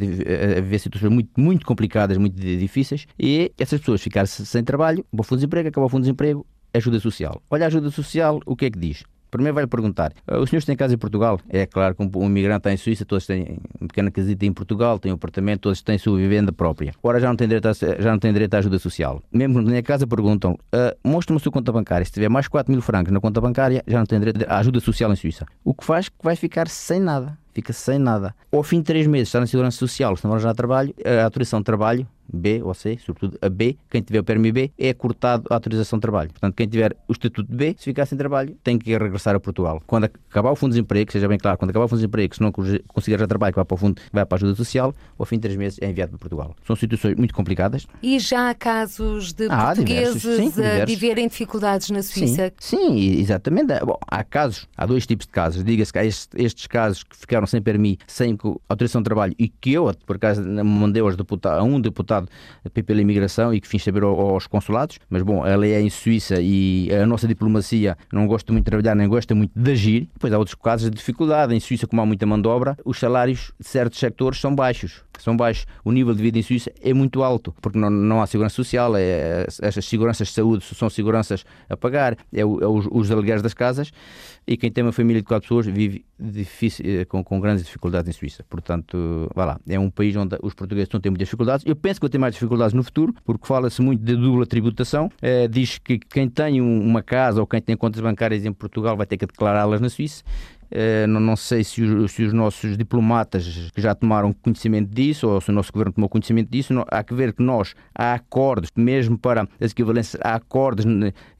a ver situações muito, muito complicadas, muito difíceis, e essas pessoas ficarem sem trabalho, vão ao fundo de desemprego, acabam o fundo de desemprego, ajuda social. Olha a ajuda social, o que é que diz? Primeiro vai-lhe perguntar: ah, os senhores têm casa em Portugal? É claro que um imigrante está em Suíça, todos têm uma pequena casita em Portugal, têm um apartamento, todos têm sua vivenda própria. Agora já não têm direito a, já não têm direito à ajuda social. Mesmo quando têm casa, perguntam: uh, mostre-me a sua conta bancária. Se tiver mais 4 mil francos na conta bancária, já não tem direito à ajuda social em Suíça. O que faz que vai ficar sem nada. Fica sem nada. Ao fim de 3 meses está na Segurança Social, se não arranjar trabalho, a autorização de trabalho B ou C, sobretudo a B, quem tiver o permis B, é cortado a autorização de trabalho. Portanto, quem tiver o estatuto de B, se ficar sem trabalho, tem que regressar a Portugal. Quando acabar o fundo de desemprego, seja bem claro, quando acabar o fundo de desemprego, se não conseguir já trabalho, vai para o fundo, vai para a ajuda social, ao fim de três meses é enviado para Portugal. São situações muito complicadas. E já há casos de ah, portugueses diversos, sim, a viverem dificuldades na Suíça? Sim, sim exatamente. Bom, há casos, há dois tipos de casos. Diga-se que há estes, estes, casos que ficaram sem permis, sem autorização de trabalho e que eu, por acaso, mandei aos a um deputado pela imigração e que fiz saber aos consulados. Mas bom, ela é em Suíça e a nossa diplomacia não gosta muito de trabalhar, nem gosta muito de agir. Depois há outros casos de dificuldade. Em Suíça, como há muita mão de obra, os salários de certos sectores são baixos. São baixos. O nível de vida em Suíça é muito alto, porque não, não há segurança social, é, as seguranças de saúde são seguranças a pagar, é, é os, os aluguéis das casas e quem tem uma família de quatro pessoas vive difícil, eh, com, com, grandes dificuldades em Suíça. Portanto, vá lá, é um país onde os portugueses a ter muitas dificuldades. Eu penso que vão ter mais dificuldades no futuro, porque fala-se muito de dupla tributação. É, diz que quem tem uma casa ou quem tem contas bancárias em Portugal vai ter que declará-las na Suíça. É, não, não, sei se os, se os, nossos diplomatas já tomaram conhecimento disso ou se o nosso governo tomou conhecimento disso. Não, há que ver que nós, há acordos, mesmo para as equivalências, há acordos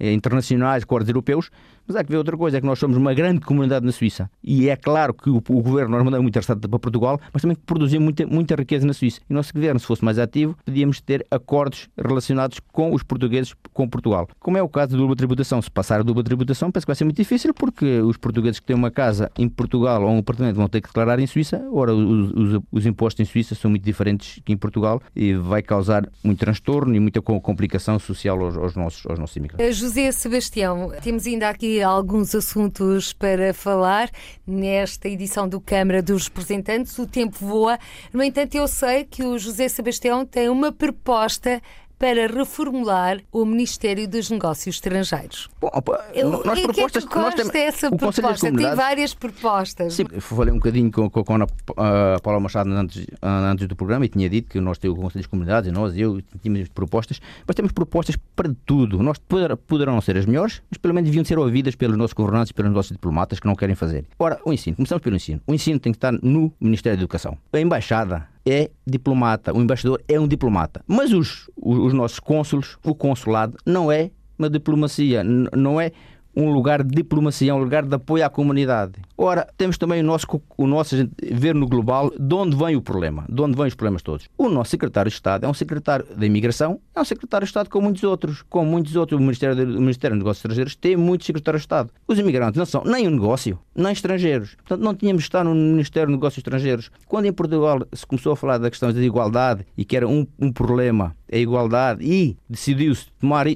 internacionais, acordos europeus, Mas há que ver outra coisa, é que nós somos uma grande comunidade na Suíça. E é claro que o, o governo, nós mandamos muita receita para Portugal, mas também produzimos muita, muita riqueza na Suíça. E o nosso governo, se fosse mais ativo, podíamos ter acordos relacionados com os portugueses, com Portugal. Como é o caso da dupla tributação. Se passar a dupla tributação, penso que vai ser muito difícil, porque os portugueses que têm uma casa em Portugal ou um apartamento vão ter que declarar em Suíça. Ora, os, os, os impostos em Suíça são muito diferentes que em Portugal e vai causar muito transtorno e muita complicação social aos, aos nossos, aos nossos imigrantes. Eh, José Sebastião, temos ainda aqui alguns assuntos para falar nesta edição do Câmara dos Representantes. O tempo voa. No entanto, eu sei que o José Sebastião tem uma proposta para reformular o Ministério dos Negócios Estrangeiros. Bom, Eu, nós que propostas, é que nós temos essa proposta? Tem várias propostas. Sim, falei um bocadinho com, com, com a Paula Machado antes, antes do programa e tinha dito que nós temos o Conselho de Comunidades e nós, eu, tínhamos propostas, mas temos propostas para tudo. Nós poder, poderão não ser as melhores, mas pelo menos deviam ser ouvidas pelos nossos governantes e pelos nossos diplomatas que não querem fazer. Ora, o ensino. Começamos pelo ensino. O ensino tem que estar no Ministério da Educação. A Embaixada é diplomata, o embaixador é um diplomata. Mas os, os, os nossos cônsulos, o consulado, não é uma diplomacia, não é um lugar de diplomacia, um lugar de apoio à comunidade. Ora, temos também o nosso, o nosso ver no global de onde vem o problema, de onde vêm os problemas todos. O nosso secretário de Estado é um secretário da imigração, é um secretário de Estado como muitos outros, como muitos outros. O Ministério, de, o Ministério dos Negócios Estrangeiros tem muitos secretários de Estado. Os imigrantes não são nem um negócio, nem estrangeiros. Portanto, não tínhamos de estar no Ministério dos Negócios Estrangeiros. Quando em Portugal se começou a falar da questão da igualdade e que era um, um problema, a igualdade, e decidiu-se tomar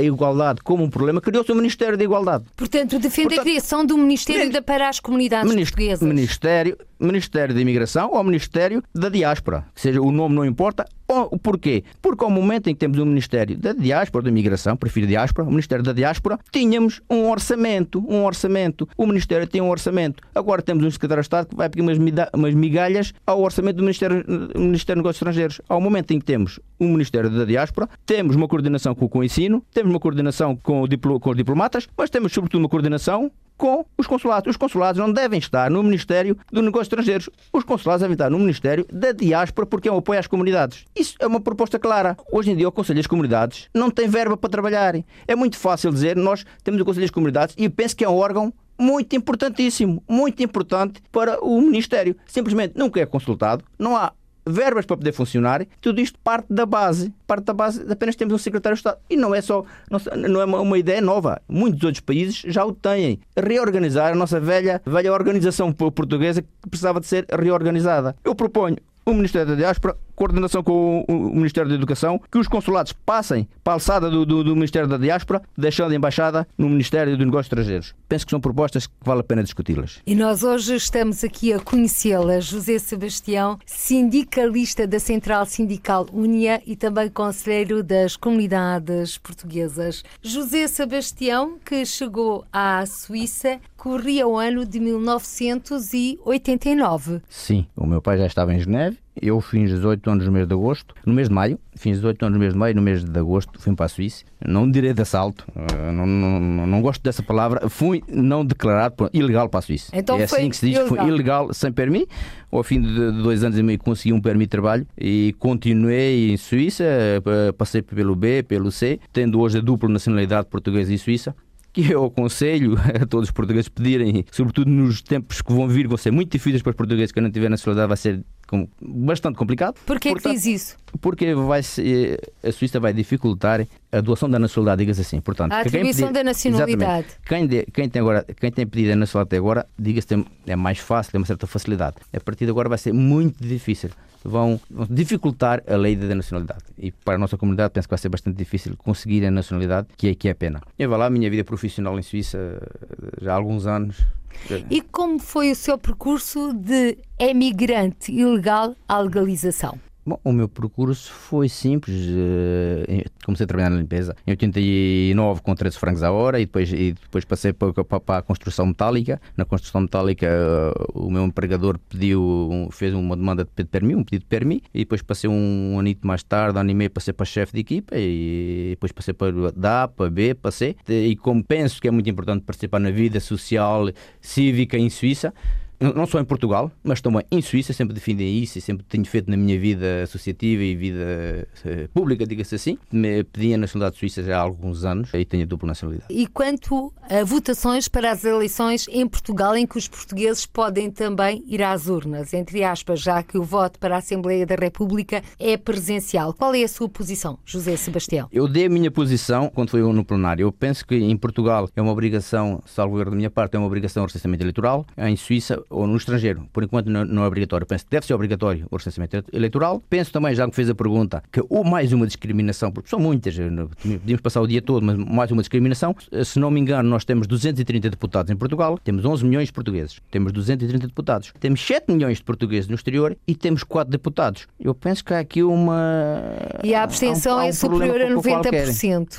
a igualdade como um problema, criou-se o Ministério da Igualdade. Portanto, defende Portanto, a criação do Ministério da para as comunidades portuguesas. Ministério, Ministério da Imigração ou Ministério da Diáspora. Que seja, o nome não importa. Porquê? Porque ao momento em que temos o Ministério da Diáspora, da Imigração, prefiro Diáspora, o Ministério da Diáspora, tínhamos um orçamento, um orçamento. O Ministério tem um orçamento. Agora temos um Secretário de Estado que vai pedir umas, umas migalhas ao orçamento do Ministério, Ministério dos Negócios Estrangeiros. Ao momento em que temos o Ministério da Diáspora, temos uma coordenação com, com o ensino, temos uma coordenação com, o com os diplomatas, mas temos sobretudo uma coordenação com os consulados. Os consulados não devem estar no Ministério dos Negócios Estrangeiros. Os consulados devem estar no Ministério da Diáspora porque é um apoio às comunidades. Isso é uma proposta clara. Hoje em dia o Conselho das Comunidades não tem verba para trabalhar. É muito fácil dizer nós temos o Conselho das Comunidades e eu penso que é um órgão muito importantíssimo, muito importante para o Ministério. Simplesmente nunca é consultado, não há verbas para poder funcionar, tudo isto parte da base. Parte da base, apenas temos um secretário de Estado. E não é só, não é uma ideia nova. Muitos outros países já o têm. Reorganizar a nossa velha, velha organização portuguesa que precisava de ser reorganizada. Eu proponho o Ministério da Diáspora, coordenação com o Ministério da Educação, que os consulados passem para a alçada do, do, do, Ministério da Diáspora, deixando a embaixada no Ministério dos Negócios Estrangeiros. Penso que são propostas que vale a pena discuti-las. E nós hoje estamos aqui a conhecê-la, José Sebastião, sindicalista da Central Sindical Unia e também conselheiro das comunidades portuguesas. José Sebastião, que chegou à Suíça, corria o ano de 1989. Sim, o meu pai já estava em Geneve eu fiz 18 anos no mês de agosto, no mês de maio, fiz 18 anos no mês de maio, no mês de agosto fui para a Suíça. Não direi de assalto, eh, não, não, não gosto dessa palavra. Fui não declarado ilegal para a Suíça. Então é assim que se diz, ilegal. fui ilegal sem permis. Ao fim de dois anos e meio consegui um permis de trabalho e continuei em Suíça, eh, passei pelo B, pelo C, tendo hoje a dupla nacionalidade portuguesa e suíça que eu aconselho a todos os portugueses pedirem, sobretudo nos tempos que vão vir, vão ser muito difíceis para os portugueses que não tiver nacionalidade, vai ser bastante complicado. Porquê Portanto, que diz isso? Porque vai ser, a Suíça vai dificultar a doação da nacionalidade, diga-se assim. Portanto, a atribuição pedir, da nacionalidade. Quem, de, quem, tem agora, quem tem pedido a nacionalidade até agora, diga-se, é mais fácil, tem uma certa facilidade. A partir de agora vai ser muito difícil. Vão, vão dificultar a lei da nacionalidade. E para a nossa comunidade penso que vai ser bastante difícil conseguir a nacionalidade, que é, que é a pena. Eu vou lá, a minha vida profissional em Suíça já há alguns anos, e como foi o seu percurso de emigrante ilegal à legalização? Bom, o meu percurso foi simples. Eh, comecei a trabalhar na limpeza em 89 com 13 francos a hora e depois, e depois passei para, para, para, a construção metálica. Na construção metálica, eh, o meu empregador pediu, fez uma demanda de permis, um pedido de permis, e depois passei um anito mais tarde, um ano e meio, passei para chefe de equipa e depois passei para da para B, passei. E como penso que é muito importante participar na vida social, cívica em Suíça, não só em Portugal, mas também em Suíça, sempre defendi isso e sempre tenho feito na minha vida associativa e vida uh, pública, diga-se assim. Me pedi a nacionalidade suíça já há alguns anos e tenho a dupla nacionalidade. E quanto a votações para as eleições em Portugal, em que os portugueses podem também ir às urnas, entre aspas, já que o voto para a Assembleia da República é presencial. Qual é a sua posição, José Sebastião? Eu dei a minha posição quando foi no plenário. Eu penso que em Portugal é uma obrigação, salvo erro da minha parte, é uma obrigação o recenseamento eleitoral. Em Suíça ou no estrangeiro, por enquanto não é obrigatório. Penso que deve ser obrigatório o recenseamento eleitoral. Penso também, já que fez a pergunta, que ou mais uma discriminação, porque são muitas, podíamos passar o dia todo, mas mais uma discriminação. Se não me engano, nós temos 230 deputados em Portugal, temos 11 milhões de portugueses, temos 230 deputados, temos 7 milhões de portugueses no exterior e temos 4 deputados. Eu penso que há aqui uma. E a abstenção há um, há um é superior a 90%. Qualquer.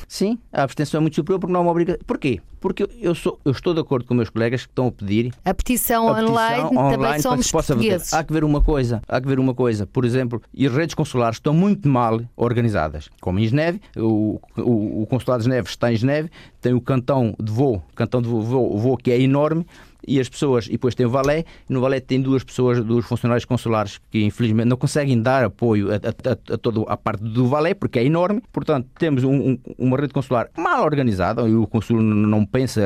Sim, a abstenção é muito superior porque não é uma obrigação. Porquê? Porque eu, sou, eu estou de acordo com meus colegas que estão a pedir a petição, a petição online, online, também somos que possa portugueses. Há que ver uma coisa, há que ver uma coisa. Por exemplo, e as redes consulares estão muito mal organizadas. Como em Geneve, o, o, o consulado de Geneve está em Geneve, tem o cantão de voo, cantão de voo, voo que é enorme e as pessoas, e depois tem o Valé, no Valé tem duas pessoas, dos funcionários consulares que infelizmente não conseguem dar apoio a, a, a, toda a parte do Valé, porque é enorme, portanto temos um, um, uma rede consular mal organizada, e o consul não pensa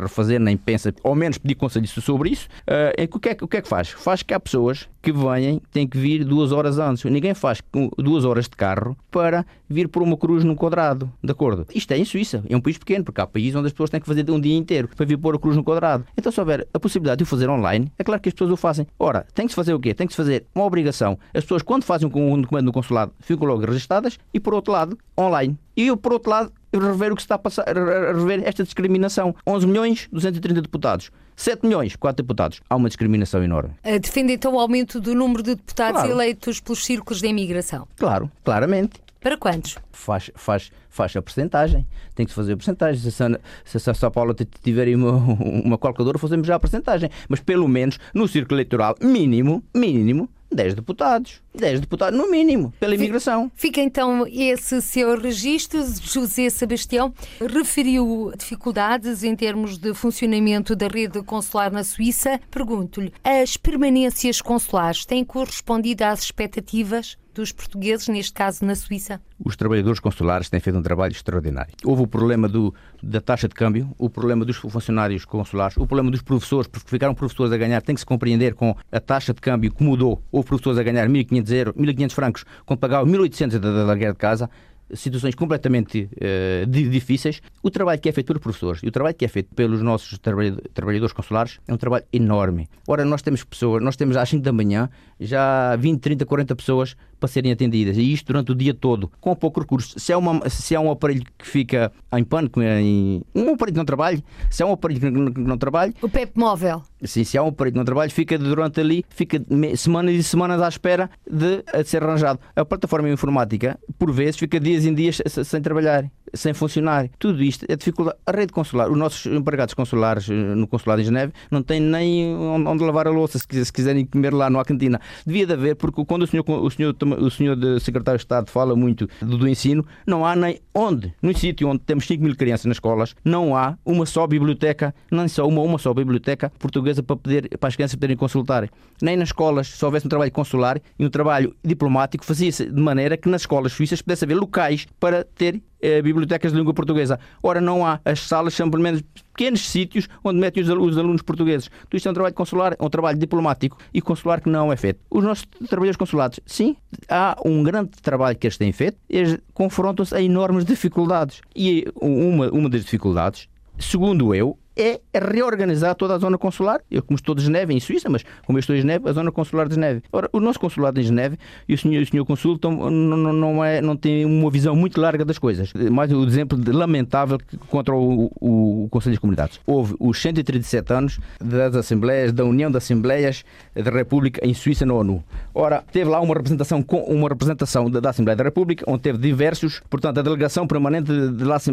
refazer, nem pensa, ao menos pedir conselhos sobre isso, uh, o, que é, o que é que faz? Faz que há pessoas que vêm, têm que vir duas horas antes, ninguém faz duas horas de carro para vir por uma cruz num quadrado, de acordo? Isto é em Suíça, é um país pequeno, porque há países onde as pessoas têm que fazer um dia inteiro para vir pôr a cruz no quadrado. Então se houver houver a possibilidade de o fazer online, é claro que as pessoas o fazem. Ora, tem que se fazer o quê? Tem que se fazer uma obrigação. As pessoas, quando fazem um documento no consulado, ficam logo registadas e, por outro lado, online. E eu, por outro lado, rever o que está a passar, rever esta discriminação. 11 milhões, 230 deputados. 7 milhões, 4 deputados. Há uma discriminação enorme. Defende então o aumento do número de deputados claro. eleitos pelos círculos de imigração? Claro, claramente. Para quantos? Faz, faz, faz a porcentagem. Tem que se fazer a porcentagem. Se, se, se a São Paulo tiver uma, uma calculadora, fazemos já a porcentagem. Mas pelo menos no círculo eleitoral mínimo, mínimo, 10 deputados. 10 deputados, no mínimo, pela imigração. Fica então esse seu registro. José Sebastião referiu dificuldades em termos de funcionamento da rede consular na Suíça. Pergunto-lhe: as permanências consulares têm correspondido às expectativas? Dos portugueses, neste caso na Suíça? Os trabalhadores consulares têm feito um trabalho extraordinário. Houve o problema do, da taxa de câmbio, o problema dos funcionários consulares, o problema dos professores, porque ficaram professores a ganhar, tem que se compreender com a taxa de câmbio que mudou. Houve professores a ganhar 1.500 1.500 francos quando pagavam 1.800 da, da guerra de casa situações completamente uh, difíceis. O trabalho que é feito pelos professores e o trabalho que é feito pelos nossos trabalhadores consulares é um trabalho enorme. Ora, nós temos pessoas, nós temos às 5 da manhã já 20, 30, 40 pessoas para serem atendidas e isto durante o dia todo, com pouco recurso. Se é, uma, se é um aparelho que fica em pânico, em, um aparelho que não trabalha, se é um aparelho que não, que não trabalha. O PEP móvel. Sim, se é um aparelho que não trabalha, fica durante ali, fica semanas e semanas à espera de, de ser arranjado. A plataforma informática, por vezes, fica dias em dias sem trabalhar sem funcionar. Tudo isto é dificuldade. A rede consular, os nossos empregados consulares eh, no consulado em Geneve não têm nem onde lavar a louça se quiserem comer lá, não há cantina. Devia de haver, porque quando o senhor, o senhor, o senhor secretário de Estado fala muito do, do ensino, não há nem onde, no sítio onde temos 5 mil crianças nas escolas, não há uma só biblioteca, nem só uma, uma só biblioteca portuguesa para, poder, para as crianças poderem consultar. Nem nas escolas, se houvesse um trabalho consular e um trabalho diplomático, fazia-se de maneira que nas escolas suíças pudesse haver locais para ter eh, bibliotecas de língua portuguesa. Ora, não há. As salas são pelo menos pequenos sítios onde metem os, os alunos portugueses. Tudo isto é um trabalho consular, é um trabalho diplomático e consular que não é feito. Os nossos trabalhadores consulados, sim, há um grande trabalho que eles têm feito, eles confrontam-se a enormes dificuldades. E uma, uma das dificuldades, segundo eu, é reorganizar toda a zona consular. Eu, como estou de Geneve, em Suíça, mas como eu estou em Geneve, a zona consular de Geneve. Ora, o nosso consulado em Geneve e o senhor, o senhor consul não, não, é, não tem uma visão muito larga das coisas. Mais um exemplo lamentável contra o, o, o Conselho de Comunidades. Houve os 137 anos das Assembleias, da União das Assembleias da República em Suíça na ONU. Ora, teve lá uma representação, uma representação da, Assembleia da República, onde teve diversos, portanto, a delegação permanente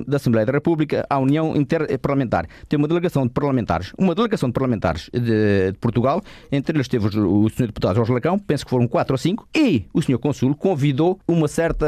da Assembleia da República à União Interparlamentar. Delegação de parlamentares, uma delegação de parlamentares de, de Portugal, entre eles teve o, senhor deputado Jorge Lacão, penso que foram quatro ou cinco, e o senhor consul convidou uma certa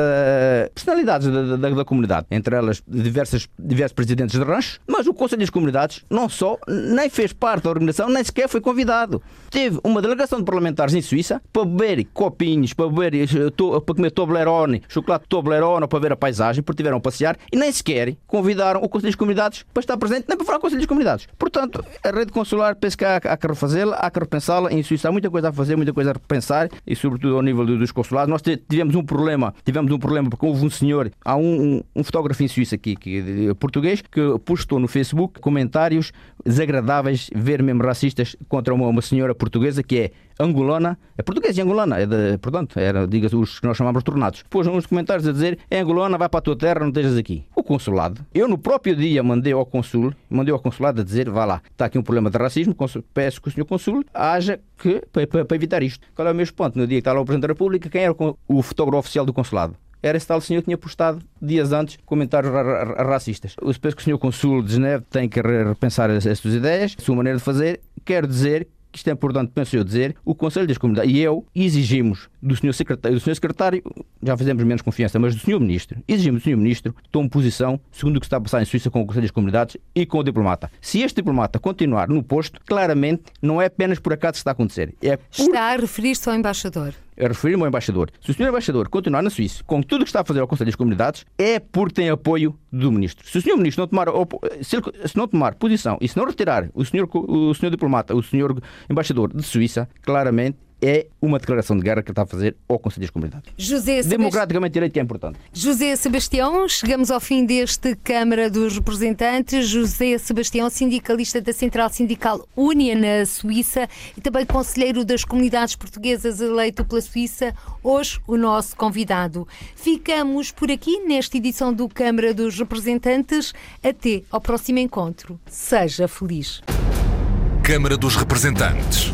personalidades da, da, da comunidade, entre elas diversas, diversos presidentes de rancho, mas o Conselho das Comunidades não só nem fez parte da organização, nem sequer foi convidado. Teve uma delegação de parlamentares em Suíça para beber copinhos, para beber, eh, para comer Toblerone, chocolate Toblerone, para ver a paisagem, porque tiveram a passear e nem sequer convidaram o Conselho das Comunidades para estar presente, nem para falar com o Conselho das Comunidades. Portanto, a rede consular, penso que há, há que refazê-la, há que repensá-la. Em Suíça há muita coisa a fazer, muita coisa a repensar e, sobretudo, ao nível dos consulados. Nós tivemos um problema, tivemos um problema porque houve um senhor, há um, um, um fotógrafo em Suíça aqui, que, português, que postou no Facebook comentários desagradáveis, ver mesmo racistas contra uma, uma senhora portuguesa que é angolana, é portuguesa e angolana, é de, portanto, era, diga-se, os que nós chamamos tornados. Pôs uns comentários a dizer, é angolana, vai para a tua terra, não estejas aqui. O consulado, eu no próprio dia mandei ao consul, mandei ao consulado a dizer, vá lá, está aqui um problema de racismo, peço que o senhor consul haja que, para, para, evitar isto. Qual é o meu ponto? No dia que está lá o Presidente da República, quem era o fotógrafo oficial do consulado? era esse tal senhor que tinha postado dias antes comentários ra ra racistas. Eu penso que o senhor Consul de Geneve tem que repensar as, as suas ideias, a sua maneira de fazer. Quero dizer que isto é importante, penso eu dizer, o Conselho das Comunidades e eu exigimos do Sr. Secretário, do Sr. Secretário, já fizemos menos confiança, mas do Sr. Ministro, exigimos do Sr. Ministro tome posição segundo o que está a passar em Suíça com o Conselho das Comunidades e com o diplomata. Se este diplomata continuar no posto, claramente não é apenas por acaso que está a acontecer. É por... Está a referir-se ao embaixador a referir-me ao embaixador. Se o senhor embaixador continuar na Suíça com tudo o que está a fazer ao Conselho das Comunidades, é porque tem apoio do ministro. Se o senhor ministro não tomar, se, ele, se não tomar posição e se não retirar o senhor, o senhor diplomata, o senhor embaixador de Suíça, claramente é uma declaração de guerra que está a fazer ao Conselho das Comunidades. José Democraticamente direito que é importante. José Sebastião, chegamos ao fim deste Câmara dos Representantes. José Sebastião, sindicalista da Central Sindical Unia na Suíça e também conselheiro das comunidades portuguesas eleito pela Suíça, hoje o nosso convidado. Ficamos por aqui nesta edição do Câmara dos Representantes. Até ao próximo encontro. Seja feliz. Câmara dos Representantes.